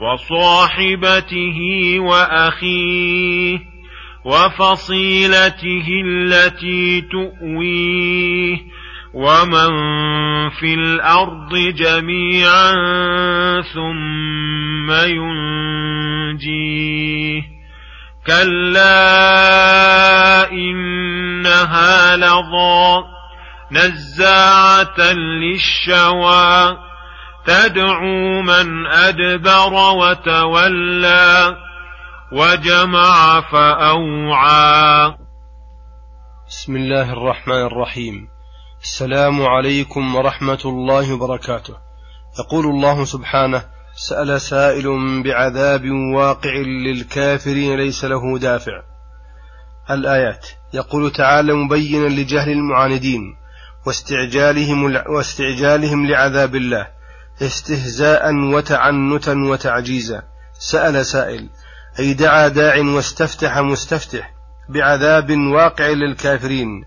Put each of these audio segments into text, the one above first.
وصاحبته وأخيه وفصيلته التي تؤويه ومن في الأرض جميعا ثم ينجيه كلا إنها لظى نزاعة للشوى تدعو من أدبر وتولى وجمع فأوعى. بسم الله الرحمن الرحيم. السلام عليكم ورحمة الله وبركاته. يقول الله سبحانه سأل سائل بعذاب واقع للكافرين ليس له دافع. الآيات يقول تعالى مبينا لجهل المعاندين واستعجالهم واستعجالهم لعذاب الله. استهزاء وتعنتا وتعجيزا. سأل سائل أي دعا داع واستفتح مستفتح بعذاب واقع للكافرين؟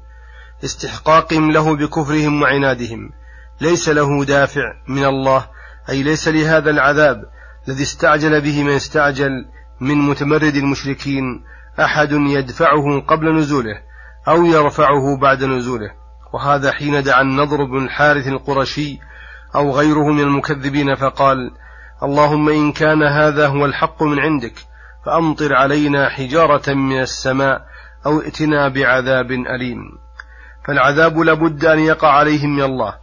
استحقاقهم له بكفرهم وعنادهم. ليس له دافع من الله أي ليس لهذا العذاب الذي استعجل به من استعجل من متمرد المشركين أحد يدفعه قبل نزوله أو يرفعه بعد نزوله. وهذا حين دعا النضر بن الحارث القرشي أو غيره من المكذبين فقال اللهم إن كان هذا هو الحق من عندك فأمطر علينا حجارة من السماء أو ائتنا بعذاب أليم. فالعذاب لابد أن يقع عليهم من الله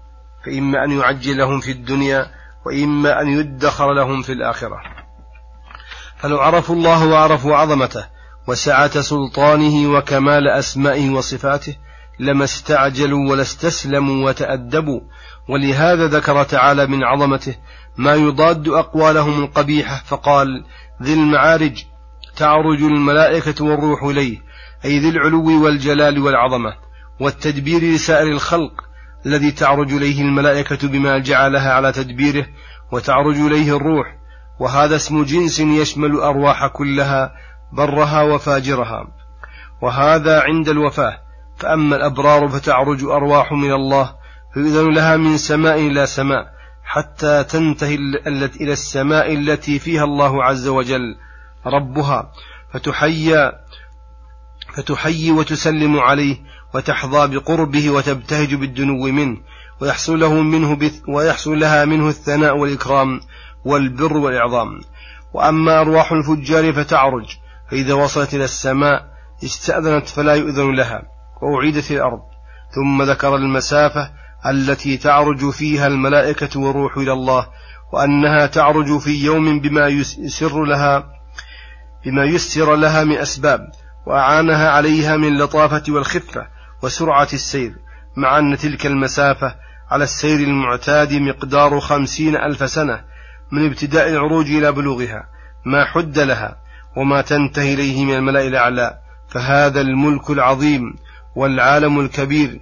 فإما أن يعجلهم في الدنيا وإما أن يدخر لهم في الآخرة. فلو عرفوا الله وعرفوا عظمته وسعة سلطانه وكمال أسمائه وصفاته لما استعجلوا ولا استسلموا وتأدبوا. ولهذا ذكر تعالى من عظمته ما يضاد أقوالهم القبيحة فقال ذي المعارج تعرج الملائكة والروح إليه أي ذي العلو والجلال والعظمة والتدبير لسائر الخلق الذي تعرج إليه الملائكة بما جعلها على تدبيره وتعرج إليه الروح وهذا اسم جنس يشمل الأرواح كلها برها وفاجرها. وهذا عند الوفاة. فأما الأبرار فتعرج أرواح من الله فيؤذن لها من سماء إلى سماء حتى تنتهي إلى السماء التي فيها الله عز وجل ربها. فتحيى فتحيي وتسلم عليه وتحظى بقربه وتبتهج بالدنو منه ويحصل له منه ويحصل لها منه الثناء والإكرام والبر والإعظام. وأما أرواح الفجار فتعرج فإذا وصلت إلى السماء استأذنت فلا يؤذن لها. وأعيدت الأرض. ثم ذكر المسافة التي تعرج فيها الملائكة والروح إلى الله وأنها تعرج في يوم بما يسر لها بما يسر لها من أسباب وأعانها عليها من لطافة والخفة وسرعة السير. مع أن تلك المسافة على السير المعتاد مقدار خمسين ألف سنة من ابتداء العروج إلى بلوغها. ما حد لها وما تنتهي إليه من الملأ الأعلى. فهذا الملك العظيم والعالم الكبير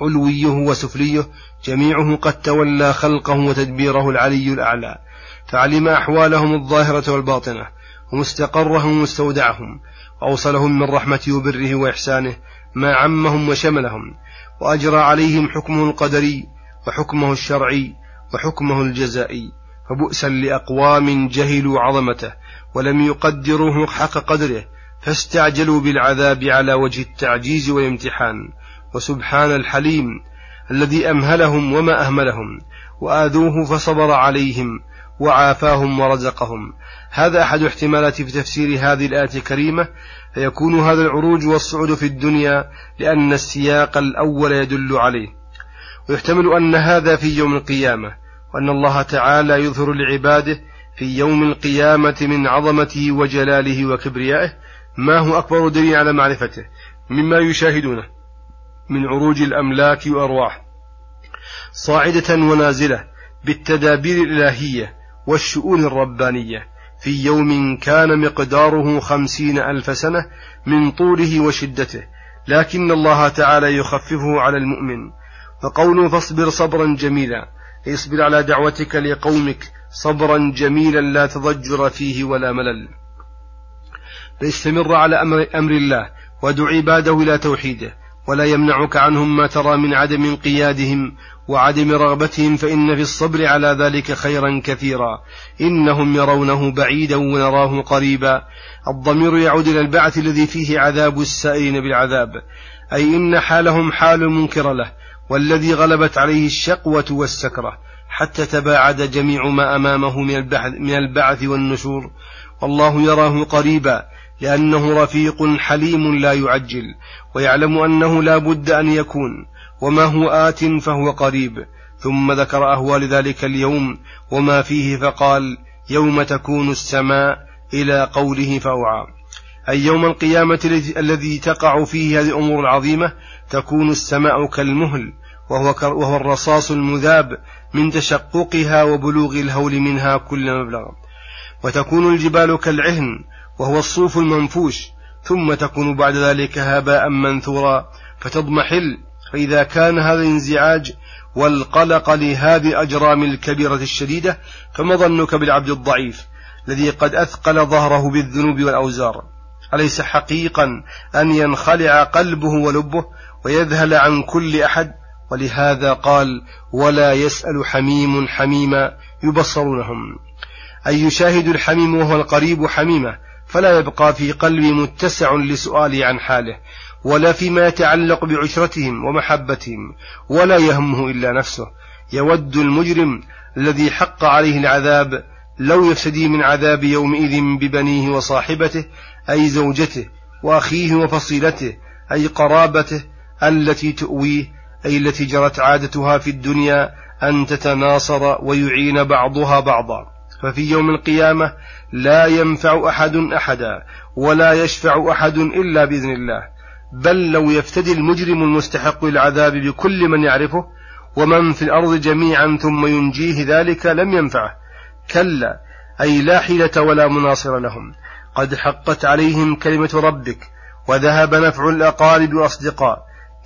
علويه وسفليه جميعه قد تولى خلقه وتدبيره العلي الأعلى فعلم أحوالهم الظاهرة والباطنة ومستقرهم ومستودعهم وأوصلهم من رحمته وبره وإحسانه ما عمهم وشملهم وأجرى عليهم حكمه القدري وحكمه الشرعي وحكمه الجزائي فبؤسا لأقوام جهلوا عظمته ولم يقدروه حق قدره فاستعجلوا بالعذاب على وجه التعجيز والامتحان وسبحان الحليم الذي أمهلهم وما أهملهم وآذوه فصبر عليهم وعافاهم ورزقهم. هذا أحد احتمالات في تفسير هذه الآية الكريمة فيكون هذا العروج والصعود في الدنيا لأن السياق الأول يدل عليه. ويحتمل أن هذا في يوم القيامة وأن الله تعالى يظهر لعباده في يوم القيامة من عظمته وجلاله وكبريائه ما هو أكبر دليل على معرفته مما يشاهدونه من عروج الأملاك وأرواح صاعدة ونازلة بالتدابير الإلهية والشؤون الربانية في يوم كان مقداره خمسين ألف سنة من طوله وشدته لكن الله تعالى يخففه على المؤمن. فقوله فاصبر صبرا جميلا اصبر على دعوتك لقومك صبرا جميلا لا تضجر فيه ولا ملل. فاستمر على أمر, أمر الله وادع عباده إلى توحيده ولا يمنعك عنهم ما ترى من عدم انقيادهم وعدم رغبتهم فإن في الصبر على ذلك خيرا كثيرا. إنهم يرونه بعيدا ونراه قريبا. الضمير يعود إلى البعث الذي فيه عذاب السائلين بالعذاب. أي إن حالهم حال منكر له والذي غلبت عليه الشقوة والسكرة حتى تباعد جميع ما أمامه من البعث والنشور. والله يراه قريبا. لأنه رفيق حليم لا يعجل ويعلم أنه لا بد أن يكون وما هو آت فهو قريب. ثم ذكر أهوال ذلك اليوم وما فيه فقال يوم تكون السماء إلى قوله فأوعى. أي يوم القيامة الذي تقع فيه هذه الأمور العظيمة تكون السماء كالمهل وهو, وهو الرصاص المذاب من تشققها وبلوغ الهول منها كل مبلغ. وتكون الجبال كالعهن وهو الصوف المنفوش ثم تكون بعد ذلك هباء منثورا فتضمحل. فإذا كان هذا الانزعاج والقلق لهذه الأجرام الكبيرة الشديدة فما ظنك بالعبد الضعيف الذي قد أثقل ظهره بالذنوب والأوزار؟ أليس حقيقا أن ينخلع قلبه ولبه ويذهل عن كل أحد؟ ولهذا قال ولا يسأل حميم حميما يبصرونهم أي يشاهد الحميم وهو القريب حميمة فلا يبقى في قلبي متسع لسؤالي عن حاله ولا فيما يتعلق بعشرتهم ومحبتهم ولا يهمه إلا نفسه. يود المجرم الذي حق عليه العذاب لو يفتدي من عذاب يومئذ ببنيه وصاحبته أي زوجته وأخيه وفصيلته أي قرابته التي تؤويه أي التي جرت عادتها في الدنيا أن تتناصر ويعين بعضها بعضا. ففي يوم القيامة لا ينفع أحد أحدا ولا يشفع أحد إلا بإذن الله. بل لو يفتدي المجرم المستحق للعذاب بكل من يعرفه ومن في الأرض جميعا ثم ينجيه ذلك لم ينفعه. كلا أي لا حيلة ولا مناصر لهم. قد حقت عليهم كلمة ربك وذهب نفع الأقارب والأصدقاء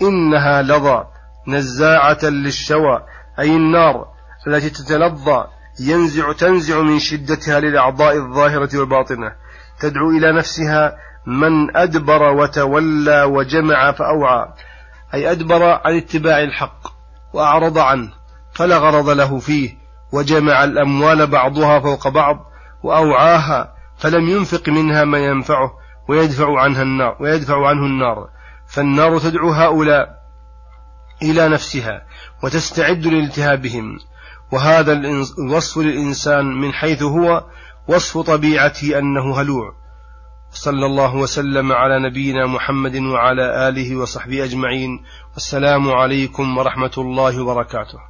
إنها لظى نزاعة للشوى أي النار التي تتلظى ينزع تنزع من شدتها للأعضاء الظاهرة والباطنة. تدعو إلى نفسها من أدبر وتولى وجمع فأوعى. أي أدبر عن اتباع الحق وأعرض عنه فلا غرض له فيه وجمع الأموال بعضها فوق بعض وأوعاها فلم ينفق منها ما ينفعه ويدفع عنها النار ويدفع عنه النار. فالنار تدعو هؤلاء إلى نفسها وتستعد لالتهابهم. وهذا الوصف للإنسان من حيث هو وصف طبيعته أنه هلوع. صلى الله وسلم على نبينا محمد وعلى آله وصحبه أجمعين. والسلام عليكم ورحمة الله وبركاته.